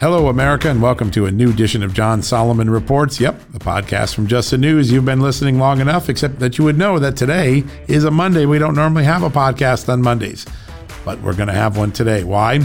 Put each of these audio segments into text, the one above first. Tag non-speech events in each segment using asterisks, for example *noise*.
Hello, America, and welcome to a new edition of John Solomon Reports. Yep, the podcast from Just the News. You've been listening long enough, except that you would know that today is a Monday. We don't normally have a podcast on Mondays, but we're going to have one today. Why?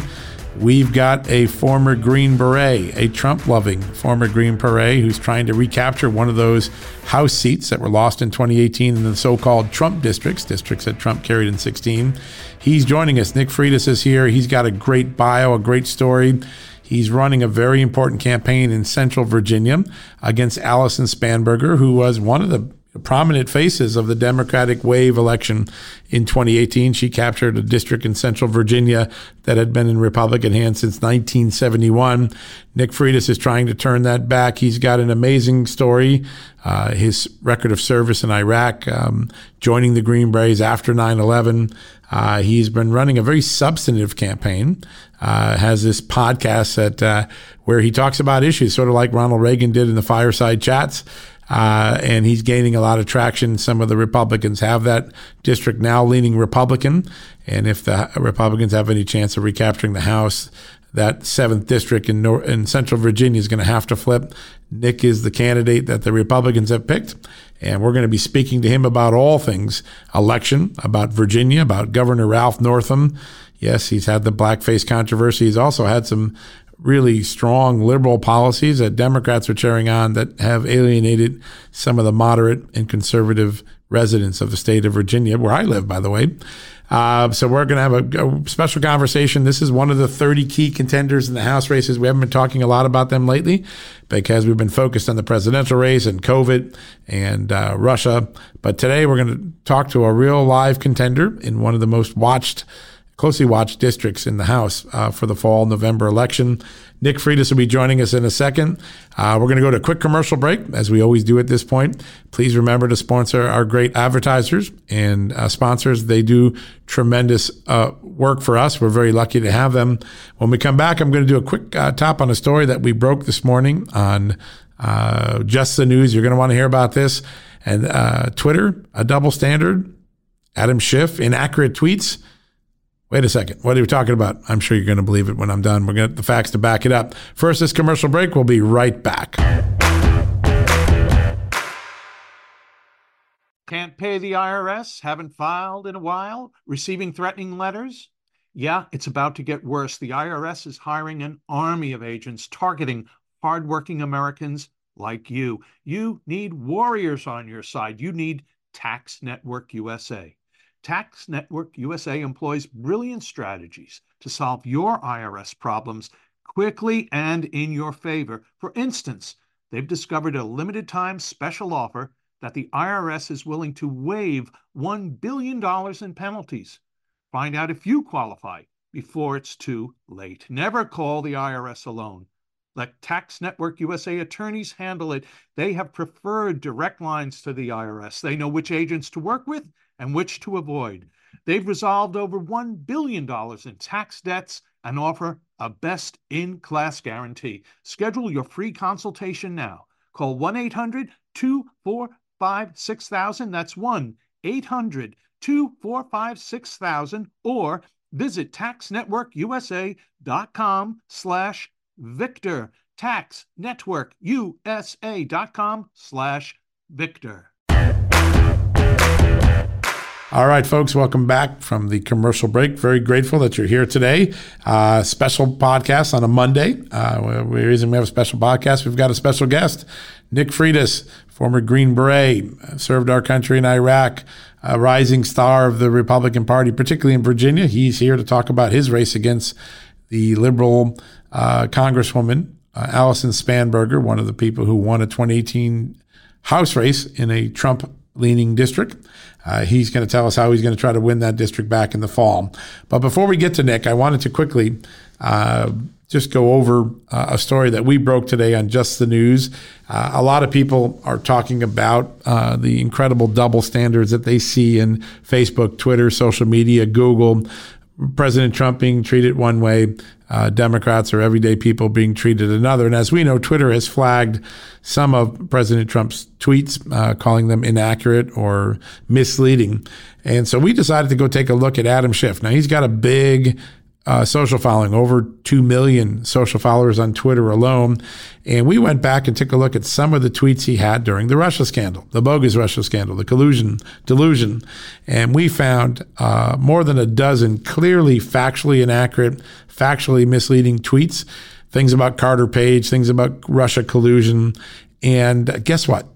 We've got a former Green Beret, a Trump loving former Green Beret, who's trying to recapture one of those House seats that were lost in 2018 in the so called Trump districts, districts that Trump carried in 16. He's joining us. Nick Freitas is here. He's got a great bio, a great story. He's running a very important campaign in Central Virginia against Allison Spanberger, who was one of the prominent faces of the Democratic wave election in 2018. She captured a district in Central Virginia that had been in Republican hands since 1971. Nick Freitas is trying to turn that back. He's got an amazing story. Uh, his record of service in Iraq, um, joining the Green Berets after 9 11. Uh, he's been running a very substantive campaign. Uh, has this podcast that uh, where he talks about issues, sort of like Ronald Reagan did in the fireside chats. Uh, and he's gaining a lot of traction. Some of the Republicans have that district now leaning Republican. And if the Republicans have any chance of recapturing the House, that seventh district in, North, in Central Virginia is going to have to flip. Nick is the candidate that the Republicans have picked. And we're going to be speaking to him about all things election, about Virginia, about Governor Ralph Northam. Yes, he's had the blackface controversy. He's also had some really strong liberal policies that Democrats are cheering on that have alienated some of the moderate and conservative residents of the state of Virginia, where I live, by the way. Uh, so we're going to have a, a, special conversation. This is one of the 30 key contenders in the House races. We haven't been talking a lot about them lately because we've been focused on the presidential race and COVID and uh, Russia. But today we're going to talk to a real live contender in one of the most watched closely watched districts in the House uh, for the fall November election. Nick Freitas will be joining us in a second. Uh, we're going to go to a quick commercial break, as we always do at this point. Please remember to sponsor our great advertisers and uh, sponsors. They do tremendous uh, work for us. We're very lucky to have them. When we come back, I'm going to do a quick uh, top on a story that we broke this morning on uh, Just the News. You're going to want to hear about this. And Twitter, a double standard. Adam Schiff, inaccurate tweets Wait a second. What are you talking about? I'm sure you're going to believe it when I'm done. We're going to the facts to back it up. First, this commercial break. We'll be right back. Can't pay the IRS? Haven't filed in a while? Receiving threatening letters? Yeah, it's about to get worse. The IRS is hiring an army of agents targeting hardworking Americans like you. You need warriors on your side. You need Tax Network USA. Tax Network USA employs brilliant strategies to solve your IRS problems quickly and in your favor. For instance, they've discovered a limited time special offer that the IRS is willing to waive $1 billion in penalties. Find out if you qualify before it's too late. Never call the IRS alone. Let Tax Network USA attorneys handle it. They have preferred direct lines to the IRS. They know which agents to work with and which to avoid. They've resolved over $1 billion in tax debts and offer a best in class guarantee. Schedule your free consultation now. Call 1 800 245 6000. That's 1 800 245 6000 or visit taxnetworkusa.com slash victor taxnetworkusa.com slash victor all right, folks, welcome back from the commercial break. Very grateful that you're here today. Uh, special podcast on a Monday. Uh, the reason we have a special podcast, we've got a special guest, Nick Freitas, former Green Beret, served our country in Iraq, a rising star of the Republican Party, particularly in Virginia. He's here to talk about his race against the liberal uh, Congresswoman, uh, Allison Spanberger, one of the people who won a 2018 House race in a Trump leaning district. Uh, he's going to tell us how he's going to try to win that district back in the fall. But before we get to Nick, I wanted to quickly uh, just go over uh, a story that we broke today on Just the News. Uh, a lot of people are talking about uh, the incredible double standards that they see in Facebook, Twitter, social media, Google. President Trump being treated one way, uh, Democrats or everyday people being treated another. And as we know, Twitter has flagged some of President Trump's tweets, uh, calling them inaccurate or misleading. And so we decided to go take a look at Adam Schiff. Now, he's got a big uh, social following, over 2 million social followers on Twitter alone. And we went back and took a look at some of the tweets he had during the Russia scandal, the bogus Russia scandal, the collusion, delusion. And we found uh, more than a dozen clearly factually inaccurate, factually misleading tweets, things about Carter Page, things about Russia collusion. And guess what?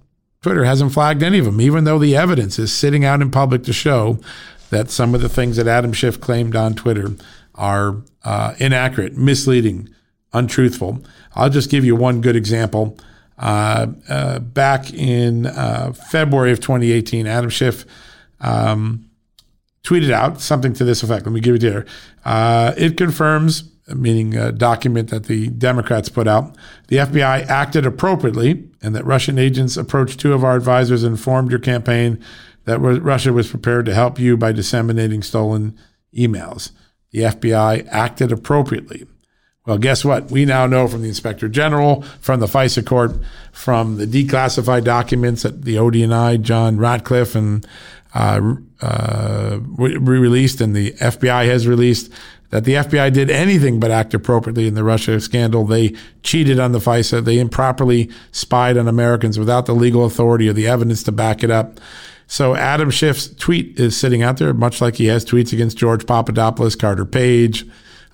Twitter hasn't flagged any of them, even though the evidence is sitting out in public to show that some of the things that Adam Schiff claimed on Twitter are uh, inaccurate, misleading, untruthful. I'll just give you one good example. Uh, uh, back in uh, February of 2018, Adam Schiff um, tweeted out something to this effect. Let me give it to you. Uh, it confirms, meaning a document that the Democrats put out, the FBI acted appropriately and that Russian agents approached two of our advisors and informed your campaign that Russia was prepared to help you by disseminating stolen emails the FBI acted appropriately. Well, guess what? We now know from the Inspector General, from the FISA court, from the declassified documents that the ODNI, John Ratcliffe, and uh, uh, released, and the FBI has released that the FBI did anything but act appropriately in the Russia scandal. They cheated on the FISA. They improperly spied on Americans without the legal authority or the evidence to back it up. So Adam Schiff's tweet is sitting out there, much like he has tweets against George Papadopoulos, Carter Page,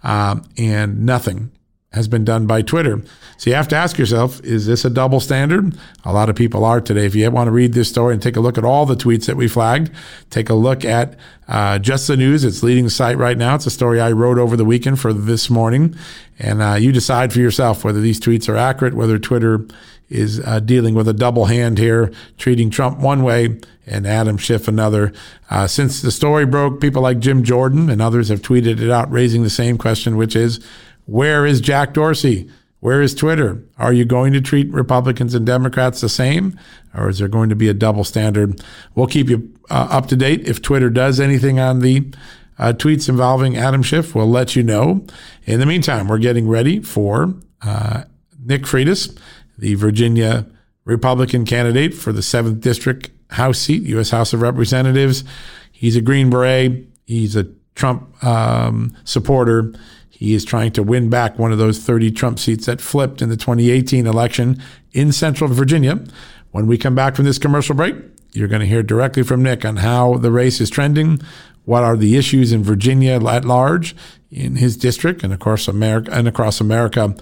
um, and nothing has been done by Twitter. So you have to ask yourself, is this a double standard? A lot of people are today. If you want to read this story and take a look at all the tweets that we flagged, take a look at uh, Just the News. It's leading the site right now. It's a story I wrote over the weekend for this morning. And uh, you decide for yourself whether these tweets are accurate, whether Twitter is uh, dealing with a double hand here, treating Trump one way and Adam Schiff another. Uh, since the story broke, people like Jim Jordan and others have tweeted it out, raising the same question, which is where is Jack Dorsey? Where is Twitter? Are you going to treat Republicans and Democrats the same, or is there going to be a double standard? We'll keep you uh, up to date. If Twitter does anything on the uh, tweets involving Adam Schiff, we'll let you know. In the meantime, we're getting ready for uh, Nick Freitas the Virginia Republican candidate for the 7th District House seat, U.S. House of Representatives. He's a Green Beret. He's a Trump um, supporter. He is trying to win back one of those 30 Trump seats that flipped in the 2018 election in Central Virginia. When we come back from this commercial break, you're going to hear directly from Nick on how the race is trending, what are the issues in Virginia at large, in his district, and of course America and across America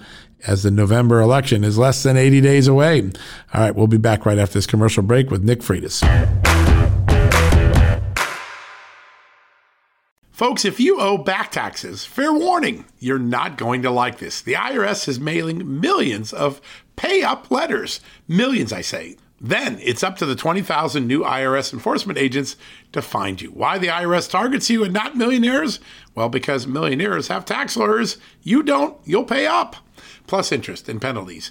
as the November election is less than 80 days away. All right, we'll be back right after this commercial break with Nick Freitas. Folks, if you owe back taxes, fair warning, you're not going to like this. The IRS is mailing millions of pay up letters. Millions, I say. Then it's up to the 20,000 new IRS enforcement agents to find you. Why the IRS targets you and not millionaires? Well, because millionaires have tax lawyers. You don't, you'll pay up plus interest and penalties.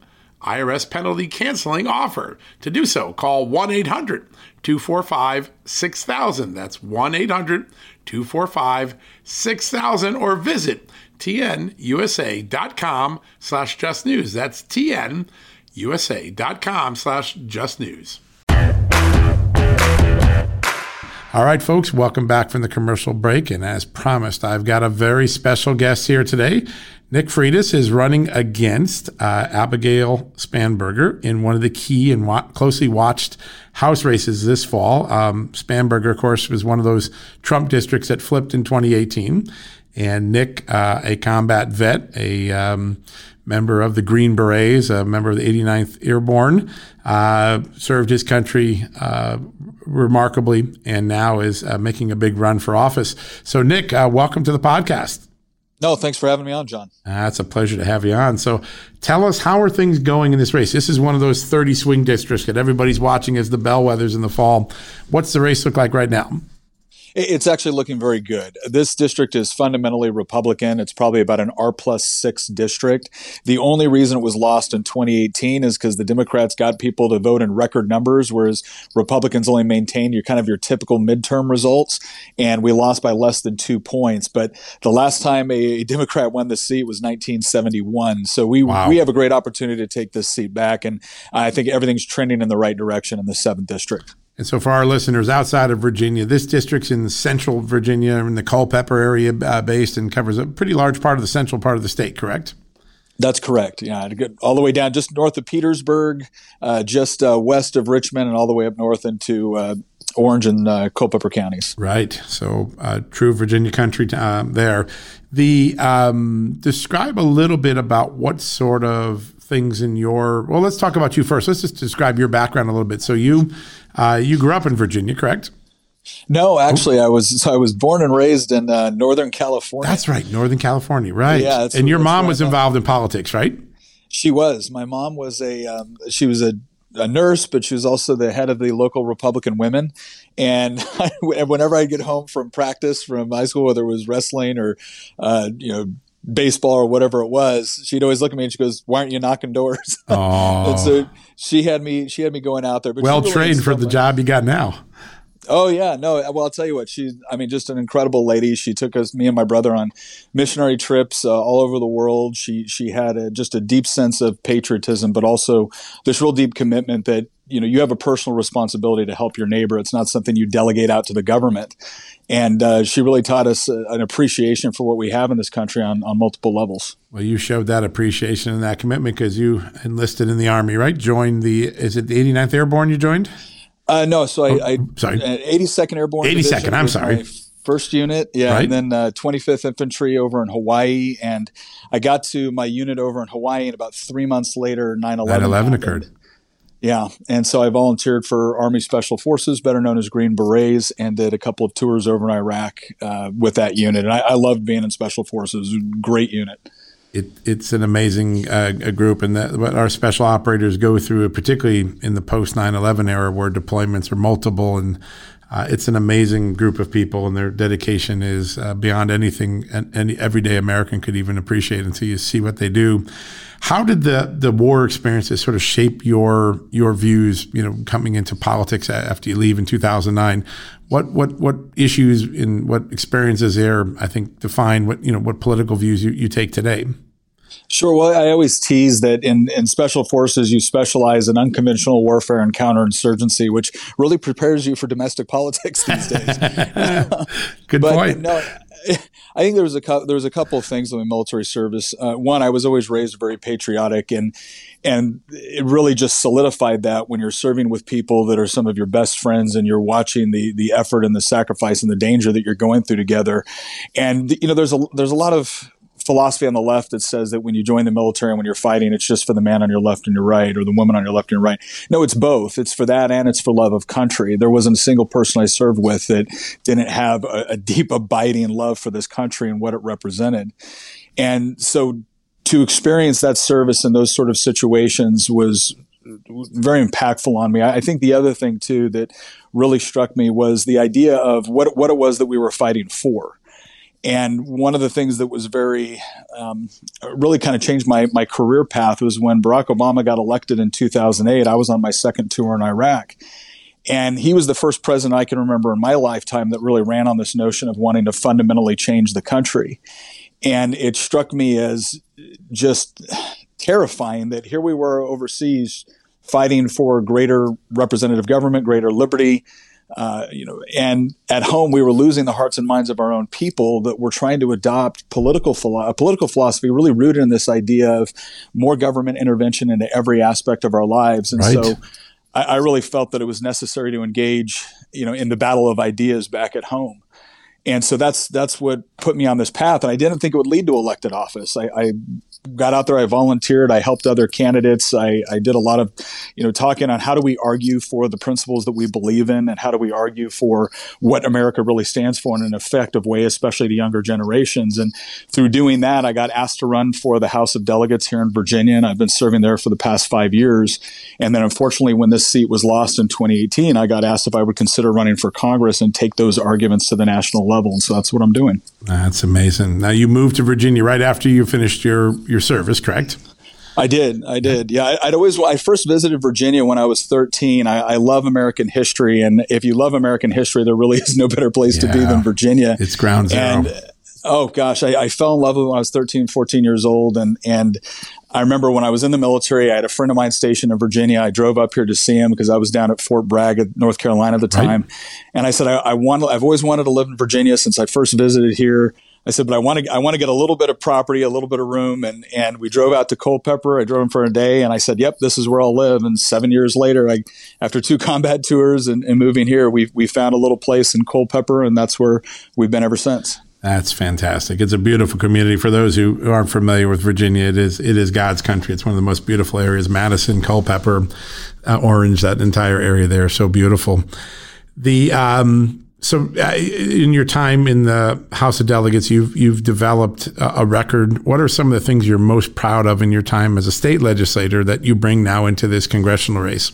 IRS penalty canceling offer. To do so, call 1 800 245 6000. That's 1 800 245 6000 or visit tnusa.com slash just news. That's tnusa.com slash just news. All right, folks, welcome back from the commercial break. And as promised, I've got a very special guest here today. Nick Freitas is running against uh, Abigail Spanberger in one of the key and wa- closely watched House races this fall. Um, Spanberger, of course, was one of those Trump districts that flipped in 2018. And Nick, uh, a combat vet, a um, member of the Green Berets, a member of the 89th Airborne, uh, served his country uh, remarkably and now is uh, making a big run for office. So, Nick, uh, welcome to the podcast. No, thanks for having me on, John. It's a pleasure to have you on. So, tell us how are things going in this race? This is one of those 30 swing districts that everybody's watching as the bellwethers in the fall. What's the race look like right now? It's actually looking very good. This district is fundamentally Republican. It's probably about an R plus six district. The only reason it was lost in 2018 is because the Democrats got people to vote in record numbers, whereas Republicans only maintained your kind of your typical midterm results. And we lost by less than two points. But the last time a Democrat won the seat was 1971. So we wow. we have a great opportunity to take this seat back, and I think everything's trending in the right direction in the seventh district. And so, for our listeners outside of Virginia, this district's in central Virginia, in the Culpeper area uh, based, and covers a pretty large part of the central part of the state, correct? That's correct. Yeah, all the way down just north of Petersburg, uh, just uh, west of Richmond, and all the way up north into uh, Orange and uh, Culpeper counties. Right. So, uh, true Virginia country there. The um, describe a little bit about what sort of things in your well let's talk about you first let's just describe your background a little bit so you uh, you grew up in virginia correct no, actually, I was so I was born and raised in uh, Northern California. That's right, Northern California, right? Yeah, and your mom was involved in politics, right? She was. My mom was a um, she was a, a, nurse, but she was also the head of the local Republican women. And *laughs* I, whenever I get home from practice from high school, whether it was wrestling or uh, you know baseball or whatever it was, she'd always look at me and she goes, "Why aren't you knocking doors?" *laughs* and so she had me she had me going out there. Well trained for the job you got now. Oh yeah, no. Well, I'll tell you what. She, I mean, just an incredible lady. She took us, me and my brother, on missionary trips uh, all over the world. She she had a, just a deep sense of patriotism, but also this real deep commitment that you know you have a personal responsibility to help your neighbor. It's not something you delegate out to the government. And uh, she really taught us uh, an appreciation for what we have in this country on on multiple levels. Well, you showed that appreciation and that commitment because you enlisted in the army, right? Joined the is it the 89th Airborne you joined? Uh, no, so I, oh, I sorry, 82nd Airborne. 82nd. I'm sorry. First unit, yeah, right. and then uh, 25th Infantry over in Hawaii, and I got to my unit over in Hawaii, and about three months later, 9/11 9/11 occurred. Yeah, and so I volunteered for Army Special Forces, better known as Green Berets, and did a couple of tours over in Iraq uh, with that unit. And I, I loved being in Special Forces; great unit it, it's an amazing uh, group, and that what our special operators go through, particularly in the post 9/11 era, where deployments are multiple, and uh, it's an amazing group of people, and their dedication is uh, beyond anything any everyday American could even appreciate until you see what they do. How did the the war experiences sort of shape your your views? You know, coming into politics after you leave in 2009, what what what issues and what experiences there I think define what you know what political views you, you take today. Sure. Well, I always tease that in, in special forces, you specialize in unconventional warfare and counterinsurgency, which really prepares you for domestic *laughs* politics these days. *laughs* Good but, point. No, *laughs* I think there was a there was a couple of things in my military service. Uh, one, I was always raised very patriotic, and and it really just solidified that when you're serving with people that are some of your best friends, and you're watching the the effort and the sacrifice and the danger that you're going through together. And you know, there's a there's a lot of philosophy on the left that says that when you join the military and when you're fighting, it's just for the man on your left and your right or the woman on your left and your right. No, it's both. It's for that and it's for love of country. There wasn't a single person I served with that didn't have a, a deep, abiding love for this country and what it represented. And so to experience that service in those sort of situations was very impactful on me. I think the other thing too that really struck me was the idea of what what it was that we were fighting for. And one of the things that was very, um, really kind of changed my, my career path was when Barack Obama got elected in 2008. I was on my second tour in Iraq. And he was the first president I can remember in my lifetime that really ran on this notion of wanting to fundamentally change the country. And it struck me as just terrifying that here we were overseas fighting for greater representative government, greater liberty, uh, you know, and at home we were losing the hearts and minds of our own people that were trying to adopt political philo- a political philosophy really rooted in this idea of more government intervention into every aspect of our lives. And right. so, I, I, really felt that it was necessary to engage, you know, in the battle of ideas back at home. And so that's that's what put me on this path. And I didn't think it would lead to elected office. I, I got out there. I volunteered. I helped other candidates. I, I did a lot of, you know, talking on how do we argue for the principles that we believe in and how do we argue for what America really stands for in an effective way, especially to younger generations. And through doing that, I got asked to run for the House of Delegates here in Virginia. And I've been serving there for the past five years. And then unfortunately, when this seat was lost in 2018, I got asked if I would consider running for Congress and take those arguments to the national level. And so that's what I'm doing. That's amazing. Now you moved to Virginia right after you finished your your service, correct? I did. I did. Yeah. I, would always, I first visited Virginia when I was 13. I, I, love American history. And if you love American history, there really *laughs* is no better place yeah, to be than Virginia. It's ground zero. And, oh gosh, I, I, fell in love with it when I was 13, 14 years old. And, and I remember when I was in the military, I had a friend of mine stationed in Virginia. I drove up here to see him because I was down at Fort Bragg, North Carolina at the time. Right. And I said, I, I want, I've always wanted to live in Virginia since I first visited here. I said, but I want to, I want to get a little bit of property, a little bit of room. And, and we drove out to Culpeper. I drove him for a day and I said, yep, this is where I'll live. And seven years later, I, after two *laughs* combat tours and, and moving here, we, we found a little place in Culpeper and that's where we've been ever since. That's fantastic. It's a beautiful community. For those who aren't familiar with Virginia, it is it is God's country. It's one of the most beautiful areas. Madison, Culpeper, uh, Orange, that entire area there, so beautiful. The um, so, uh, in your time in the House of Delegates, you've you've developed a record. What are some of the things you're most proud of in your time as a state legislator that you bring now into this congressional race?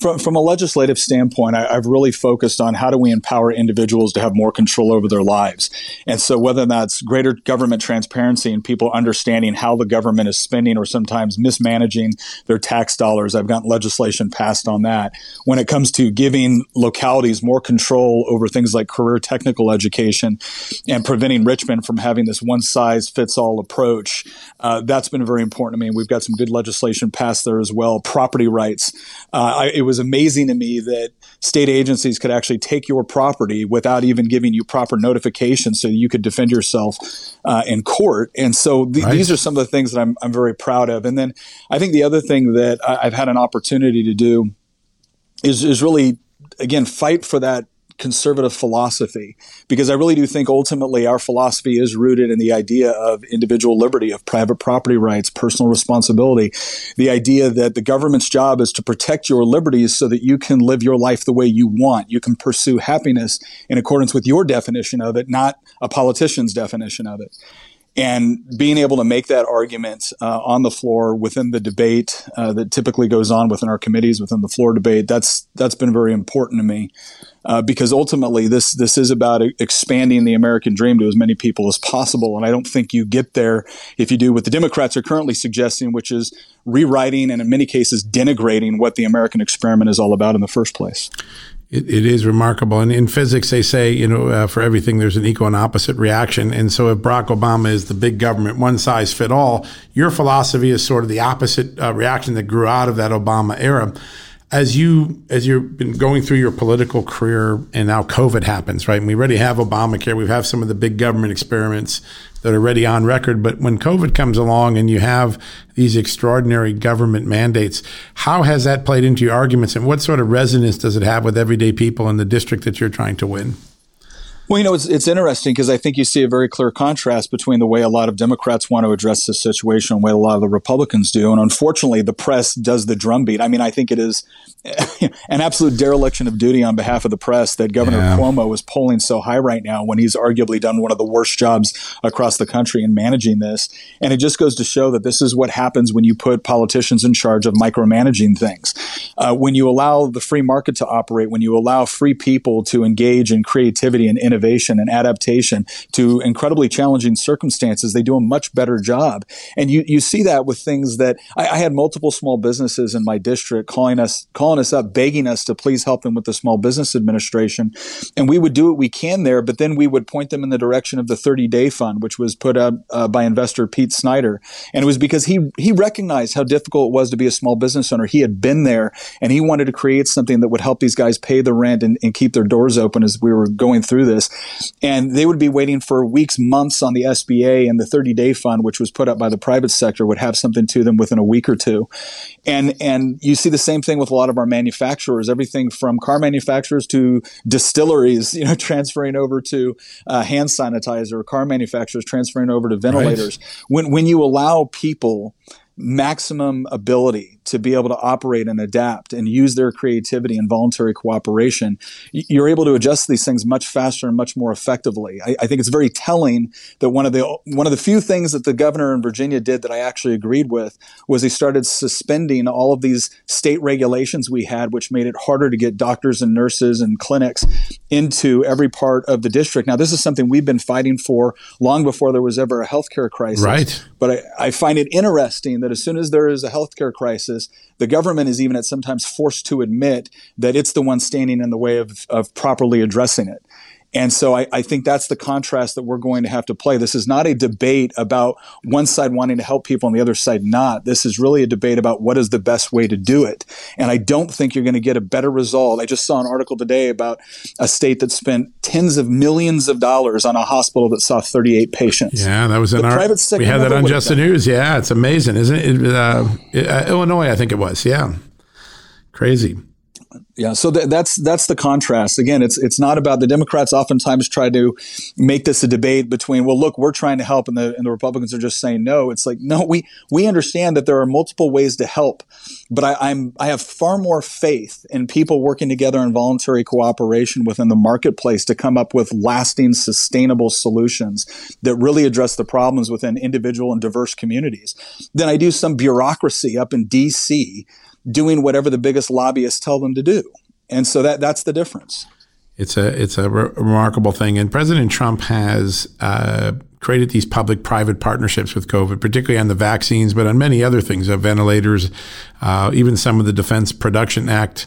From, from a legislative standpoint, I, have really focused on how do we empower individuals to have more control over their lives. And so whether that's greater government transparency and people understanding how the government is spending or sometimes mismanaging their tax dollars, I've gotten legislation passed on that. When it comes to giving localities more control over things like career technical education and preventing Richmond from having this one size fits all approach, uh, that's been very important to me. We've got some good legislation passed there as well. Property rights. Uh, I, was amazing to me that state agencies could actually take your property without even giving you proper notification so you could defend yourself uh, in court. And so th- right. these are some of the things that I'm, I'm very proud of. And then I think the other thing that I, I've had an opportunity to do is, is really, again, fight for that conservative philosophy because I really do think ultimately our philosophy is rooted in the idea of individual liberty, of private property rights, personal responsibility, the idea that the government's job is to protect your liberties so that you can live your life the way you want. You can pursue happiness in accordance with your definition of it, not a politician's definition of it and being able to make that argument uh, on the floor within the debate uh, that typically goes on within our committees within the floor debate that's that's been very important to me. Uh, because ultimately this this is about expanding the American dream to as many people as possible. And I don't think you get there if you do what the Democrats are currently suggesting which is rewriting and in many cases denigrating what the American experiment is all about in the first place it, it is remarkable. And in physics, they say, you know, uh, for everything, there's an equal and opposite reaction. And so if Barack Obama is the big government, one size fit all, your philosophy is sort of the opposite uh, reaction that grew out of that Obama era. As you as you've been going through your political career, and now COVID happens, right? And we already have Obamacare. We have some of the big government experiments that are already on record. But when COVID comes along and you have these extraordinary government mandates, how has that played into your arguments and what sort of resonance does it have with everyday people in the district that you're trying to win? Well, you know, it's, it's interesting because I think you see a very clear contrast between the way a lot of Democrats want to address this situation and the way a lot of the Republicans do. And unfortunately, the press does the drumbeat. I mean, I think it is *laughs* an absolute dereliction of duty on behalf of the press that Governor yeah. Cuomo is polling so high right now when he's arguably done one of the worst jobs across the country in managing this. And it just goes to show that this is what happens when you put politicians in charge of micromanaging things. Uh, when you allow the free market to operate, when you allow free people to engage in creativity and innovation, innovation and adaptation to incredibly challenging circumstances, they do a much better job. And you, you see that with things that I, I had multiple small businesses in my district calling us, calling us up, begging us to please help them with the small business administration. And we would do what we can there, but then we would point them in the direction of the 30 day fund, which was put up uh, by investor Pete Snyder. And it was because he, he recognized how difficult it was to be a small business owner. He had been there and he wanted to create something that would help these guys pay the rent and, and keep their doors open as we were going through this service, and they would be waiting for weeks, months on the SBA and the 30 day fund, which was put up by the private sector, would have something to them within a week or two. And, and you see the same thing with a lot of our manufacturers, everything from car manufacturers to distilleries, *laughs* you know, transferring over to uh, hand sanitizer, car manufacturers transferring over to ventilators. Right. When, when you allow people maximum ability to be able to operate and adapt and use their creativity and voluntary cooperation, you're able to adjust these things much faster and much more effectively. I, I, think it's very telling that one of the one of the few things that the governor in Virginia did that I actually agreed with was he started suspending all of these state regulations we had, which made it harder to get doctors and nurses and clinics into every part of the district. Now, this is something we've been fighting for long before there was ever a healthcare crisis. Right. But I, I find it interesting that as soon as there is a healthcare crisis, the government is even at sometimes forced to admit that it's the one standing in the way of, of properly addressing it. And so I, I, think that's the contrast that we're going to have to play. This is not a debate about one side wanting to help people and the other side not. This is really a debate about what is the best way to do it. And I don't think you're going to get a better result. I just saw an article today about a state that spent tens of millions of dollars on a hospital that saw 38 patients. Yeah, that was in the our private sector. We had that on Just the News. Yeah, it's amazing, isn't it? Uh, uh, Illinois, I think it was. Yeah, crazy yeah so th- that's that's the contrast. Again it's it's not about the democrats oftentimes try to make this a debate between well look we're trying to help and the and the republicans are just saying no. It's like no we we understand that there are multiple ways to help but I, i'm i have far more faith in people working together in voluntary cooperation within the marketplace to come up with lasting sustainable solutions that really address the problems within individual and diverse communities than i do some bureaucracy up in dc doing whatever the biggest lobbyists tell them to do. And so that that's the difference. It's a it's a re- remarkable thing, and President Trump has uh, created these public-private partnerships with COVID, particularly on the vaccines, but on many other things, uh, ventilators, uh, even some of the Defense Production Act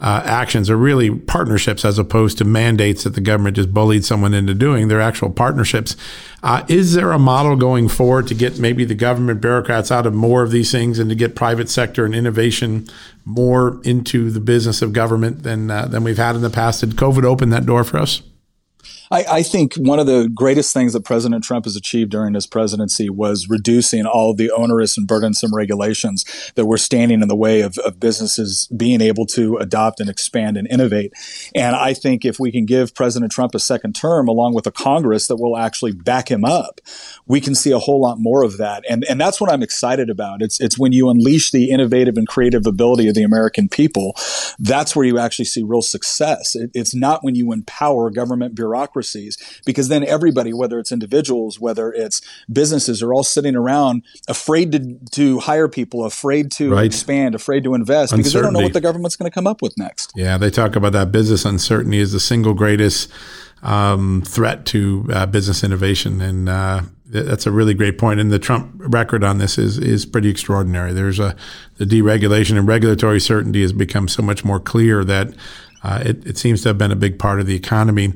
uh, actions are really partnerships as opposed to mandates that the government just bullied someone into doing. They're actual partnerships. Uh, is there a model going forward to get maybe the government bureaucrats out of more of these things and to get private sector and innovation more into the business of government than uh, than we've had in the past? Did COVID open that door for us? I, I, think one of the greatest things that President Trump has achieved during his presidency was reducing all the onerous and burdensome regulations that were standing in the way of, of businesses being able to adopt and expand and innovate. And I think if we can give President Trump a second term along with a Congress that will actually back him up, we can see a whole lot more of that. And, and that's what I'm excited about. It's, it's when you unleash the innovative and creative ability of the American people, that's where you actually see real success. It, it's not when you empower government bureaucracies, because then everybody, whether it's individuals, whether it's businesses, are all sitting around afraid to, to hire people, afraid to right. expand, afraid to invest, because they don't know what the government's going to come up with next. Yeah, they talk about that business uncertainty is the single greatest um, threat to uh, business innovation. And uh, that's a really great point. And the Trump record on this is is pretty extraordinary. There's a the deregulation and regulatory certainty has become so much more clear that uh, it, it seems to have been a big part of the economy.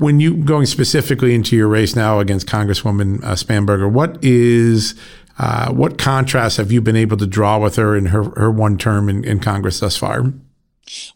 When you going specifically into your race now against Congresswoman uh, Spanberger, what is uh, what contrast have you been able to draw with her in her, her one term in, in Congress thus far?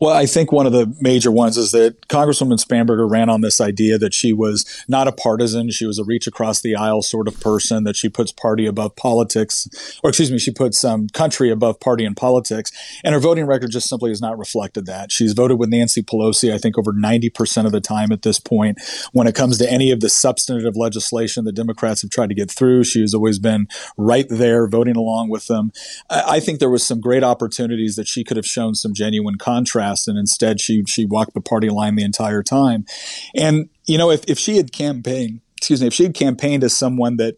Well, I think one of the major ones is that Congresswoman Spanberger ran on this idea that she was not a partisan. She was a reach across the aisle sort of person, that she puts party above politics, or excuse me, she puts um, country above party and politics. And her voting record just simply has not reflected that. She's voted with Nancy Pelosi, I think, over 90% of the time at this point. When it comes to any of the substantive legislation that Democrats have tried to get through, she has always been right there voting along with them. I, I think there was some great opportunities that she could have shown some genuine contact contrast, and instead she she walked the party line the entire time. And you know, if if she had campaigned, excuse me, if she had campaigned as someone that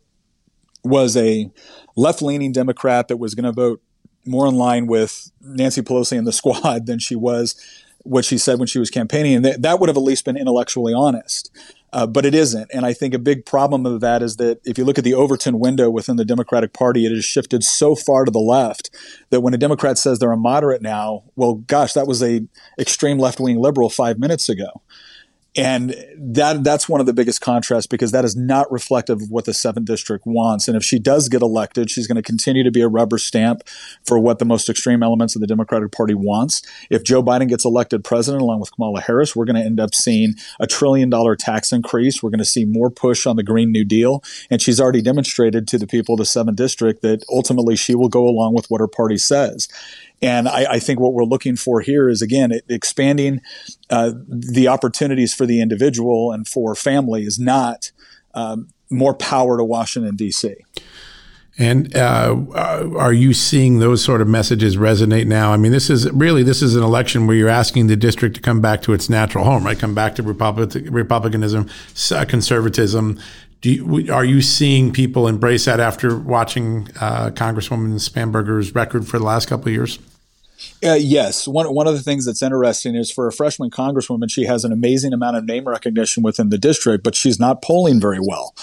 was a left leaning Democrat that was going to vote more in line with Nancy Pelosi and the squad *laughs* than she was what she said when she was campaigning. And that, that would have at least been intellectually honest. Uh, but it isn't. And I think a big problem of that is that if you look at the Overton window within the Democratic Party, it has shifted so far to the left that when a Democrat says they're a moderate now, well, gosh, that was a extreme left wing liberal five minutes ago. And that that's one of the biggest contrasts because that is not reflective of what the seventh district wants. And if she does get elected, she's going to continue to be a rubber stamp for what the most extreme elements of the Democratic Party wants. If Joe Biden gets elected president along with Kamala Harris, we're going to end up seeing a trillion dollar tax increase. We're going to see more push on the Green New Deal. And she's already demonstrated to the people of the seventh district that ultimately she will go along with what her party says. And I, I, think what we're looking for here is again expanding uh, the opportunities for the individual and for family is not um, more power to Washington D.C. And uh, uh, are you seeing those sort of messages resonate now? I mean, this is really this is an election where you're asking the district to come back to its natural home, right? Come back to Republic, republicanism, conservatism. You, are you seeing people embrace that after watching uh, Congresswoman Spanberger's record for the last couple of years? Uh, yes, one one of the things that's interesting is for a freshman congresswoman, she has an amazing amount of name recognition within the district, but she's not polling very well.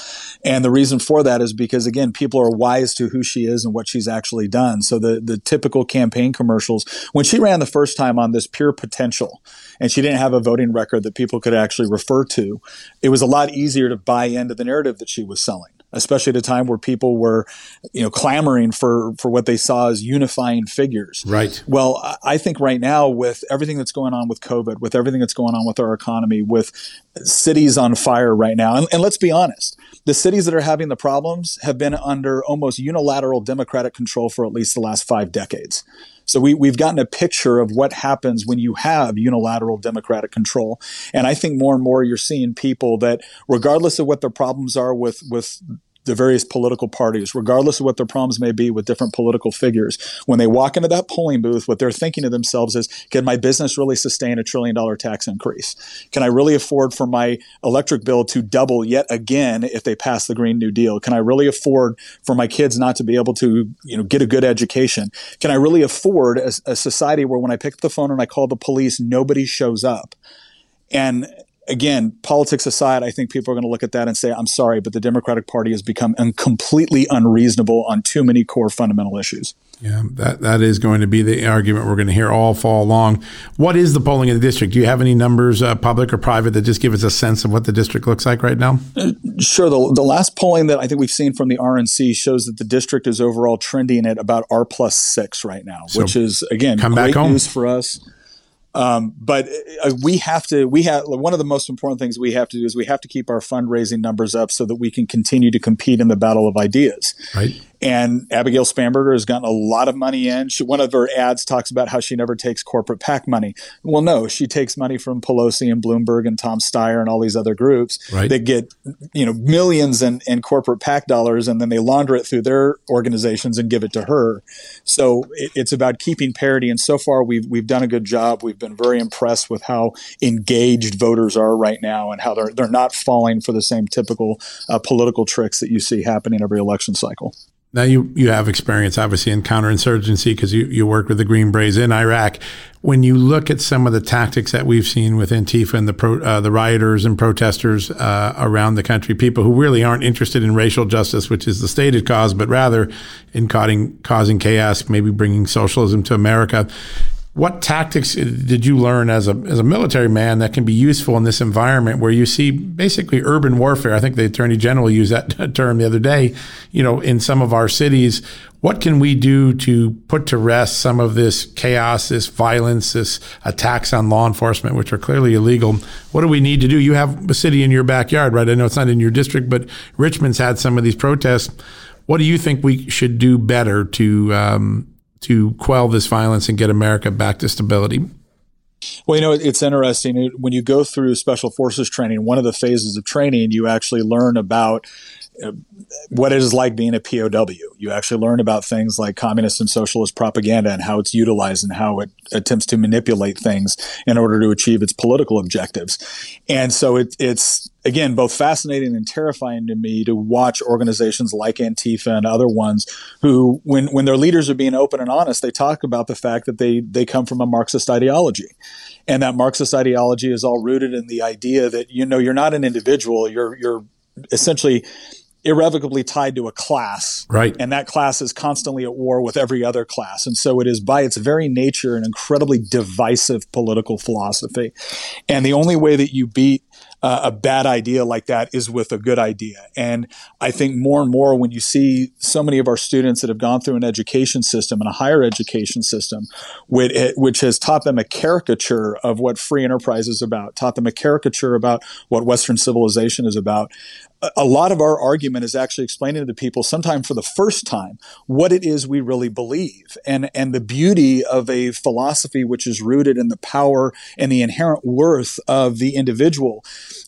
And the reason for that is because again, people are wise to who she is and what she's actually done. So the the typical campaign commercials, when she ran the first time on this pure potential, and she didn't have a voting record that people could actually refer to, it was a lot easier to buy into the narrative that she was selling especially at a time where people were, you know, clamoring for for what they saw as unifying figures. Right. Well, I think right now with everything that's going on with COVID, with everything that's going on with our economy, with cities on fire right now, and, and let's be honest, the cities that are having the problems have been under almost unilateral democratic control for at least the last five decades. So we, we've gotten a picture of what happens when you have unilateral democratic control. And I think more and more you're seeing people that, regardless of what their problems are with, with the various political parties, regardless of what their problems may be with different political figures. When they walk into that polling booth, what they're thinking to themselves is, can my business really sustain a trillion dollar tax increase? Can I really afford for my electric bill to double yet again if they pass the Green New Deal? Can I really afford for my kids not to be able to, you know, get a good education? Can I really afford a, a society where when I pick up the phone and I call the police, nobody shows up? And again, politics aside, I think people are going to look at that and say, I'm sorry, but the Democratic Party has become un- completely unreasonable on too many core fundamental issues. Yeah, that, that is going to be the argument we're going to hear all fall long. What is the polling in the district? Do you have any numbers, uh, public or private, that just give us a sense of what the district looks like right now? Uh, sure. The, the last polling that I think we've seen from the RNC shows that the district is overall trending at about R plus six right now, so which is, again, come great news for us. Um, but uh, we have to, we have, one of the most important things we have to do is we have to keep our fundraising numbers up so that we can continue to compete in the battle of ideas. Right. And Abigail Spanberger has gotten a lot of money in. She, one of her ads talks about how she never takes corporate PAC money. Well, no, she takes money from Pelosi and Bloomberg and Tom Steyer and all these other groups right. that get, you know, millions in, in corporate PAC dollars and then they launder it through their organizations and give it to her. So it, it's about keeping parity. And so far we've, we've done a good job. We've been very impressed with how engaged voters are right now and how they're, they're not falling for the same typical uh, political tricks that you see happening every election cycle. Now you you have experience obviously in counterinsurgency because you you work with the Green Berets in Iraq. When you look at some of the tactics that we've seen with Antifa and the pro, uh, the rioters and protesters uh, around the country, people who really aren't interested in racial justice, which is the stated cause, but rather in causing causing chaos, maybe bringing socialism to America. What tactics did you learn as a as a military man that can be useful in this environment where you see basically urban warfare? I think the attorney general used that *laughs* term the other day. You know, in some of our cities, what can we do to put to rest some of this chaos, this violence, this attacks on law enforcement, which are clearly illegal? What do we need to do? You have a city in your backyard, right? I know it's not in your district, but Richmond's had some of these protests. What do you think we should do better to um, to quell this violence and get America back to stability? Well, you know, it's interesting. When you go through special forces training, one of the phases of training, you actually learn about what it is like being a POW. You actually learn about things like communist and socialist propaganda and how it's utilized and how it attempts to manipulate things in order to achieve its political objectives. And so it, it's again both fascinating and terrifying to me to watch organizations like Antifa and other ones who, when when their leaders are being open and honest, they talk about the fact that they they come from a Marxist ideology. And that Marxist ideology is all rooted in the idea that you know you're not an individual, you're you're essentially irrevocably tied to a class. Right. And that class is constantly at war with every other class. And so it is by its very nature an incredibly divisive political philosophy. And the only way that you beat uh, a bad idea like that is with a good idea. And I think more and more when you see so many of our students that have gone through an education system and a higher education system, which, which has taught them a caricature of what free enterprise is about, taught them a caricature about what Western civilization is about, a lot of our argument is actually explaining to people, sometimes for the first time, what it is we really believe and, and the beauty of a philosophy which is rooted in the power and the inherent worth of the individual.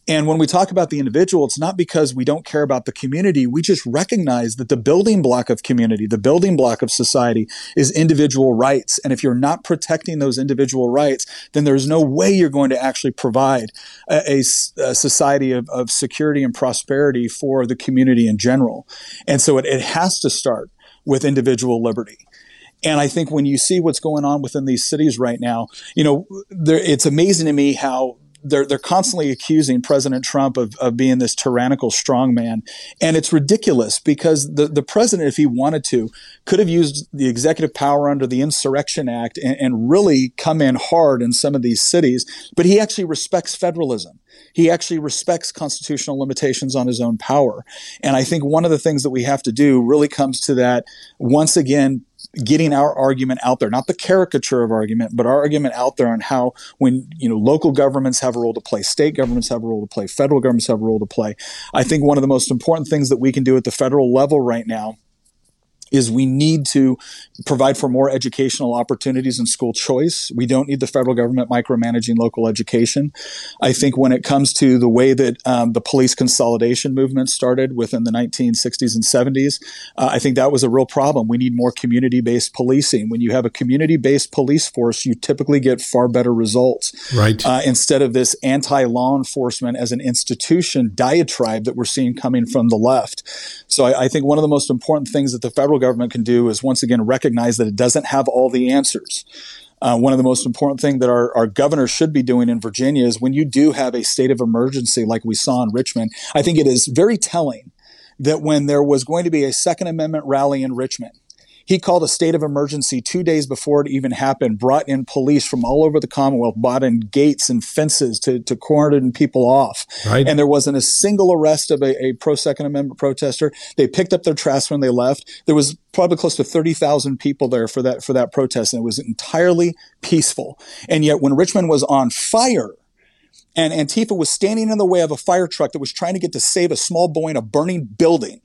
And when we talk about the individual, it's not because we don't care about the community. We just recognize that the building block of community, the building block of society is individual rights. And if you're not protecting those individual rights, then there's no way you're going to actually provide a, a, a society of, of security and prosperity for the community in general. And so it, it has to start with individual liberty. And I think when you see what's going on within these cities right now, you know, there, it's amazing to me how they're they're constantly accusing President Trump of, of being this tyrannical strongman, and it's ridiculous because the the president, if he wanted to, could have used the executive power under the Insurrection Act and, and really come in hard in some of these cities. But he actually respects federalism. He actually respects constitutional limitations on his own power, and I think one of the things that we have to do really comes to that once again getting our argument out there, not the caricature of argument, but our argument out there on how when, you know, local governments have a role to play, state governments have a role to play, federal governments have a role to play. I think one of the most important things that we can do at the federal level right now is we need to provide for more educational opportunities and school choice. We don't need the federal government micromanaging local education. I think when it comes to the way that um, the police consolidation movement started within the 1960s and 70s, uh, I think that was a real problem. We need more community based policing. When you have a community based police force, you typically get far better results. Right. Uh, instead of this anti law enforcement as an institution diatribe that we're seeing coming from the left. So I, I think one of the most important things that the federal government can do is once again recognize that it doesn't have all the answers. Uh, one of the most important things that our, our governor should be doing in Virginia is when you do have a state of emergency like we saw in Richmond, I think it is very telling that when there was going to be a Second Amendment rally in Richmond, he called a state of emergency two days before it even happened, brought in police from all over the Commonwealth, brought in gates and fences to, to cordon people off. Right. And there wasn't a single arrest of a, a pro Second Amendment protester. They picked up their trash when they left. There was probably close to 30,000 people there for that, for that protest. And it was entirely peaceful. And yet when Richmond was on fire, and Antifa was standing in the way of a fire truck that was trying to get to save a small boy in a burning building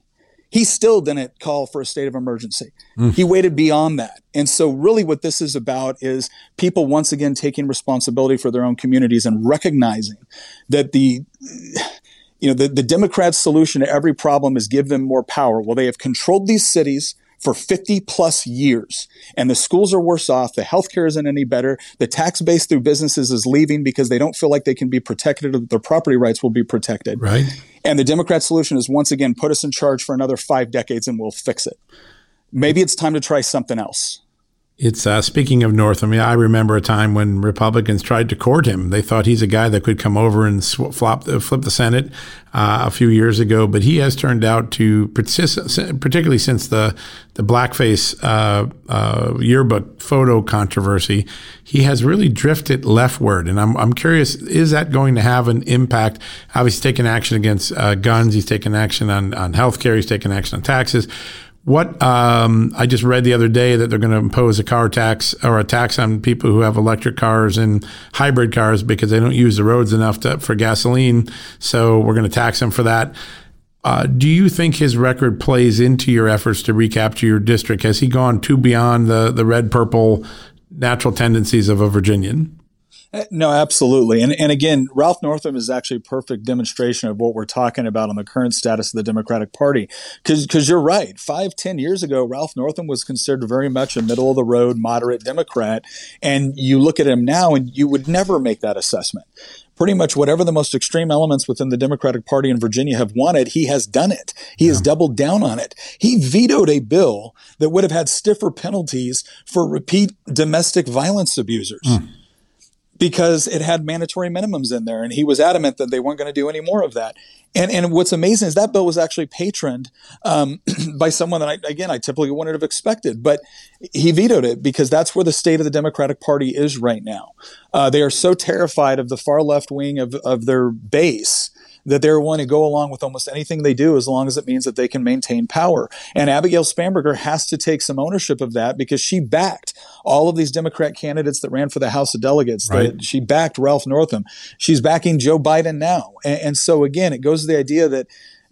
he still didn't call for a state of emergency. Mm. He waited beyond that. And so really what this is about is people once again taking responsibility for their own communities and recognizing that the you know the, the Democrats' solution to every problem is give them more power. Well, they have controlled these cities for 50 plus years. And the schools are worse off. The healthcare isn't any better. The tax base through businesses is leaving because they don't feel like they can be protected or their property rights will be protected. Right. And the Democrat solution is once again put us in charge for another five decades and we'll fix it. Maybe it's time to try something else. It's uh, speaking of Northam. Yeah, I remember a time when Republicans tried to court him. They thought he's a guy that could come over and sw- flop, uh, flip the Senate uh, a few years ago, but he has turned out to, particularly since the the blackface uh, uh, yearbook photo controversy, he has really drifted leftward. And I'm I'm curious, is that going to have an impact? Obviously, he's taken action against uh, guns. He's taken action on on health care. He's taken action on taxes what um, I just read the other day that they're going to impose a car tax or a tax on people who have electric cars and hybrid cars because they don't use the roads enough to, for gasoline. So we're going to tax them for that. Uh, do you think his record plays into your efforts to recapture your district? Has he gone too beyond the the red purple natural tendencies of a Virginian? Uh, no, absolutely. And, and again, Ralph Northam is actually a perfect demonstration of what we're talking about on the current status of the Democratic Party. Because you're right. Five, ten years ago, Ralph Northam was considered very much a middle of the road, moderate Democrat. And you look at him now and you would never make that assessment. Pretty much whatever the most extreme elements within the Democratic Party in Virginia have wanted, he has done it. He yeah. has doubled down on it. He vetoed a bill that would have had stiffer penalties for repeat domestic violence abusers. Mm because it had mandatory minimums in there. And he was adamant that they weren't going to do any more of that. And, and what's amazing is that bill was actually patroned um, *clears throat* by someone that, I, again, I typically wouldn't have expected, but he vetoed it because that's where the state of the Democratic Party is right now. Uh, they are so terrified of the far left wing of, of their base that they're willing to go along with almost anything they do as long as it means that they can maintain power. And Abigail Spanberger has to take some ownership of that because she backed all of these Democrat candidates that ran for the House of Delegates. Right. she backed Ralph Northam. She's backing Joe Biden now. And, and so again, it goes to the idea that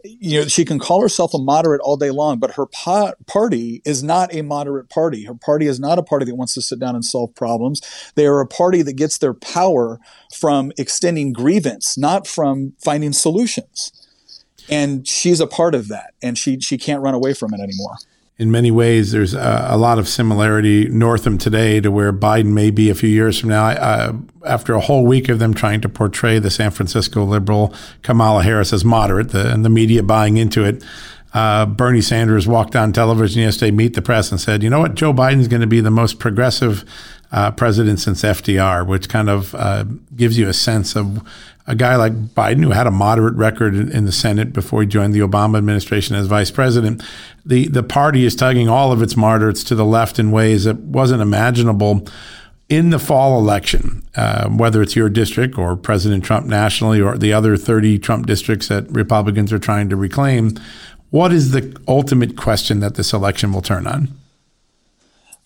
you know, she can call herself a moderate all day long, but her party is not a moderate party. Her party is not a party that wants to sit down and solve problems. They are a party that gets their power from extending grievance, not from finding solutions. And she's a part of that, and she she can't run away from it anymore in many ways, there's a, a, lot of similarity Northam today to where Biden may be a few years from now. I, after a whole week of them trying to portray the San Francisco liberal Kamala Harris as moderate, the, and the media buying into it, uh, Bernie Sanders walked on television yesterday, meet the press, and said, "You know what? Joe Biden's going to be the most progressive uh, president since FDR," which kind of uh, gives you a sense of a guy like Biden, who had a moderate record in, the Senate before he joined the Obama administration as vice president, the, the party is tugging all of its moderates to the left in ways that wasn't imaginable in the fall election, uh, whether it's your district or President Trump nationally or the other 30 Trump districts that Republicans are trying to reclaim. What is the ultimate question that this election will turn on?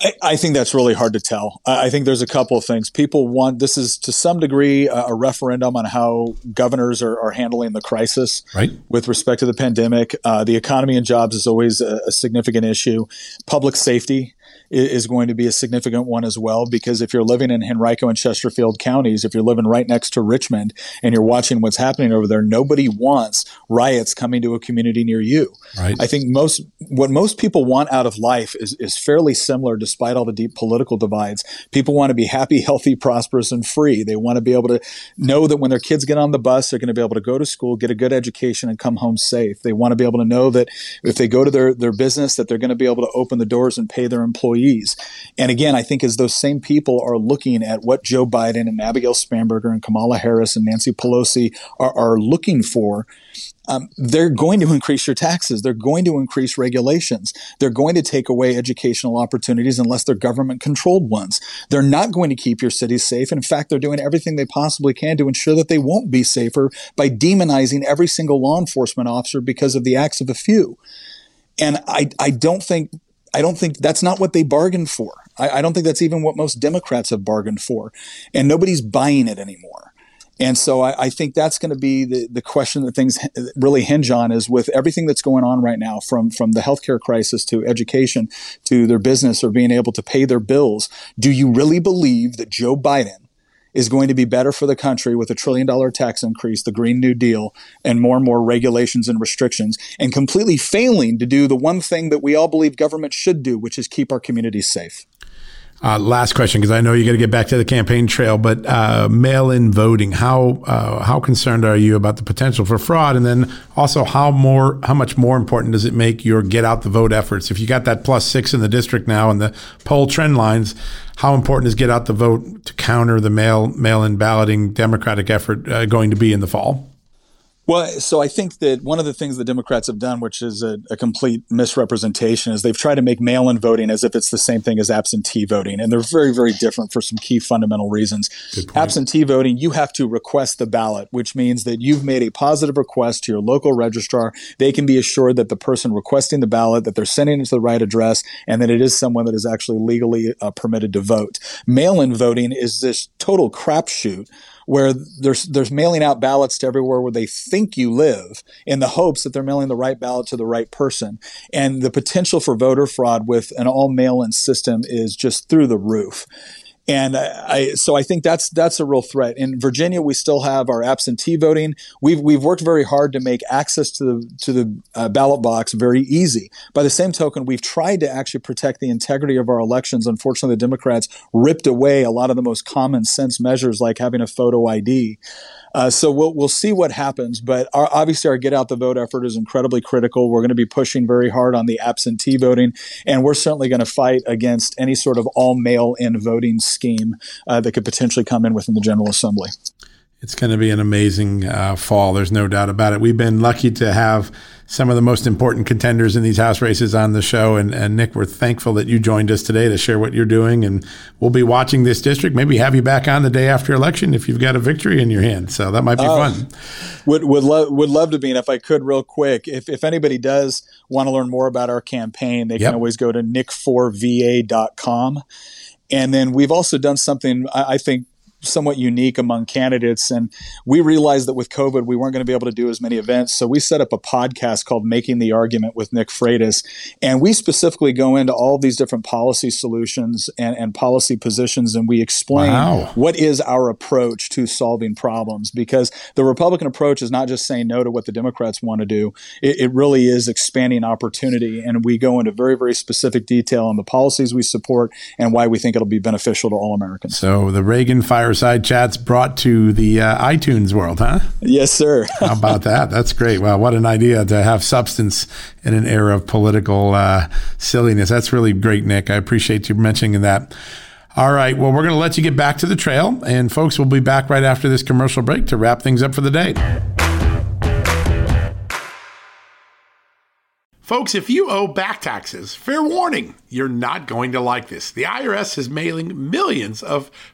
I, I think that's really hard to tell. I, I think there's a couple of things. People want this is to some degree a, a referendum on how governors are, are, handling the crisis right. with respect to the pandemic. Uh, the economy and jobs is always a, a significant issue. Public safety is going to be a significant one as well. Because if you're living in Henrico and Chesterfield counties, if you're living right next to Richmond and you're watching what's happening over there, nobody wants riots coming to a community near you. Right. I think most what most people want out of life is, is fairly similar despite all the deep political divides. People want to be happy, healthy, prosperous, and free. They want to be able to know that when their kids get on the bus, they're going to be able to go to school, get a good education, and come home safe. They want to be able to know that if they go to their, their business, that they're going to be able to open the doors and pay their employees employees. And again, I think as those same people are looking at what Joe Biden and Abigail Spanberger and Kamala Harris and Nancy Pelosi are, are looking for, um, they're going to increase your taxes. They're going to increase regulations. They're going to take away educational opportunities unless they're government controlled ones. They're not going to keep your cities safe. And in fact, they're doing everything they possibly can to ensure that they won't be safer by demonizing every single law enforcement officer because of the acts of a few. And I, I don't think I don't think that's not what they bargained for. I, I don't think that's even what most Democrats have bargained for. And nobody's buying it anymore. And so I, I, think that's going to be the, the question that things really hinge on is with everything that's going on right now, from, from the healthcare crisis to education to their business or being able to pay their bills. Do you really believe that Joe Biden is going to be better for the country with a trillion dollar tax increase, the Green New Deal, and more and more regulations and restrictions, and completely failing to do the one thing that we all believe government should do, which is keep our communities safe. Uh, last question, because I know you got to get back to the campaign trail, but uh, mail-in voting. How uh, how concerned are you about the potential for fraud? And then also, how more how much more important does it make your get out the vote efforts? If you got that plus six in the district now and the poll trend lines, how important is get out the vote to counter the mail mail-in balloting Democratic effort uh, going to be in the fall? Well, so I think that one of the things the Democrats have done, which is a, a complete misrepresentation, is they've tried to make mail in voting as if it's the same thing as absentee voting. And they're very, very different for some key fundamental reasons. Absentee voting, you have to request the ballot, which means that you've made a positive request to your local registrar. They can be assured that the person requesting the ballot, that they're sending it to the right address, and that it is someone that is actually legally uh, permitted to vote. Mail in voting is this total crapshoot where there's there's mailing out ballots to everywhere where they think you live in the hopes that they're mailing the right ballot to the right person. And the potential for voter fraud with an all mail-in system is just through the roof. And I, so I think that's that's a real threat. In Virginia, we still have our absentee voting. We've we've worked very hard to make access to the to the uh, ballot box very easy. By the same token, we've tried to actually protect the integrity of our elections. Unfortunately, the Democrats ripped away a lot of the most common sense measures like having a photo ID. Uh, so we'll we'll see what happens. But our, obviously, our get out the vote effort is incredibly critical. We're going to be pushing very hard on the absentee voting, and we're certainly going to fight against any sort of all mail in voting scheme uh, that could potentially come in within the General Assembly. It's going to be an amazing uh, fall. There's no doubt about it. We've been lucky to have some of the most important contenders in these House races on the show. And, and, Nick, we're thankful that you joined us today to share what you're doing. And we'll be watching this district. Maybe have you back on the day after election if you've got a victory in your hand. So that might be uh, fun. Would would love would love to be. And if I could, real quick, if if anybody does want to learn more about our campaign, they yep. can always go to nick4va.com. And then we've also done something I think somewhat unique among candidates. And we realized that with COVID, we weren't going to be able to do as many events. So we set up a podcast called Making the Argument with Nick Freitas. And we specifically go into all these different policy solutions and, and policy positions. And we explain wow. what is our approach to solving problems because the Republican approach is not just saying no to what the Democrats want to do. It, it really is expanding opportunity. And we go into very, very specific detail on the policies we support and why we think it'll be beneficial to all Americans. So the Reagan fire Fireside Chats brought to the uh, iTunes world, huh? Yes, sir. *laughs* How about that? That's great. Well, what an idea to have substance in an era of political uh, silliness. That's really great, Nick. I appreciate you mentioning that. All right. Well, we're going to let you get back to the trail. And, folks, we'll be back right after this commercial break to wrap things up for the day. Folks, if you owe back taxes, fair warning, you're not going to like this. The IRS is mailing millions of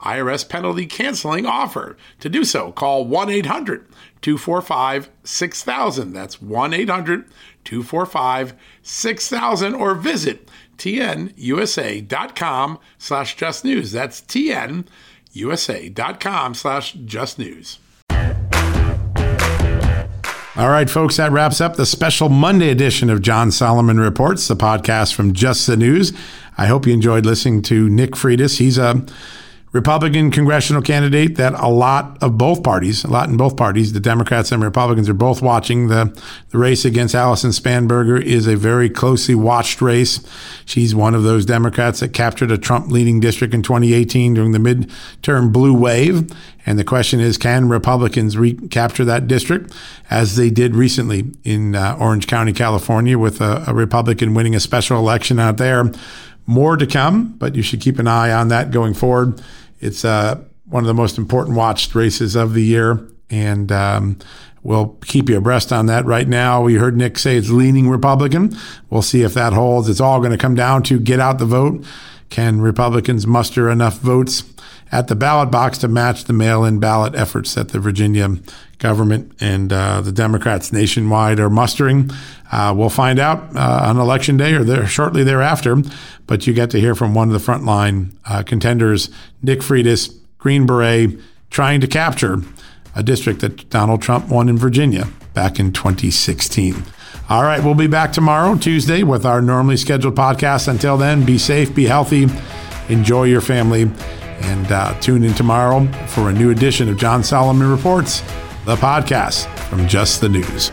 IRS penalty canceling offer. To do so, call 1 800 245 6000. That's 1 800 245 6000 or visit tnusa.com slash just news. That's tnusa.com slash just news. All right, folks, that wraps up the special Monday edition of John Solomon Reports, the podcast from Just the News. I hope you enjoyed listening to Nick Freitas. He's a Republican congressional candidate that a lot of both parties, a lot in both parties, the Democrats and Republicans are both watching. The, the race against Allison Spanberger is a very closely watched race. She's one of those Democrats that captured a Trump leading district in 2018 during the midterm blue wave. And the question is, can Republicans recapture that district as they did recently in uh, Orange County, California, with a, a Republican winning a special election out there? More to come, but you should keep an eye on that going forward. It's uh, one of the most important watched races of the year, and um, we'll keep you abreast on that. Right now, we heard Nick say it's leaning Republican. We'll see if that holds. It's all going to come down to get out the vote. Can Republicans muster enough votes at the ballot box to match the mail in ballot efforts that the Virginia government and uh, the Democrats nationwide are mustering? Uh, we'll find out uh, on election day or there, shortly thereafter. But you get to hear from one of the frontline uh, contenders, Nick Freitas, Green Beret, trying to capture a district that Donald Trump won in Virginia back in 2016. All right, we'll be back tomorrow, Tuesday, with our normally scheduled podcast. Until then, be safe, be healthy, enjoy your family, and uh, tune in tomorrow for a new edition of John Solomon Reports, the podcast from Just the News.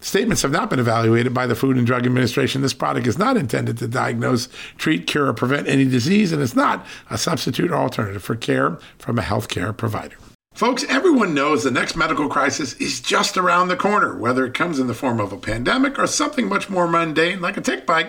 Statements have not been evaluated by the Food and Drug Administration. This product is not intended to diagnose, treat, cure, or prevent any disease, and is not a substitute or alternative for care from a healthcare provider. Folks, everyone knows the next medical crisis is just around the corner, whether it comes in the form of a pandemic or something much more mundane like a tick bite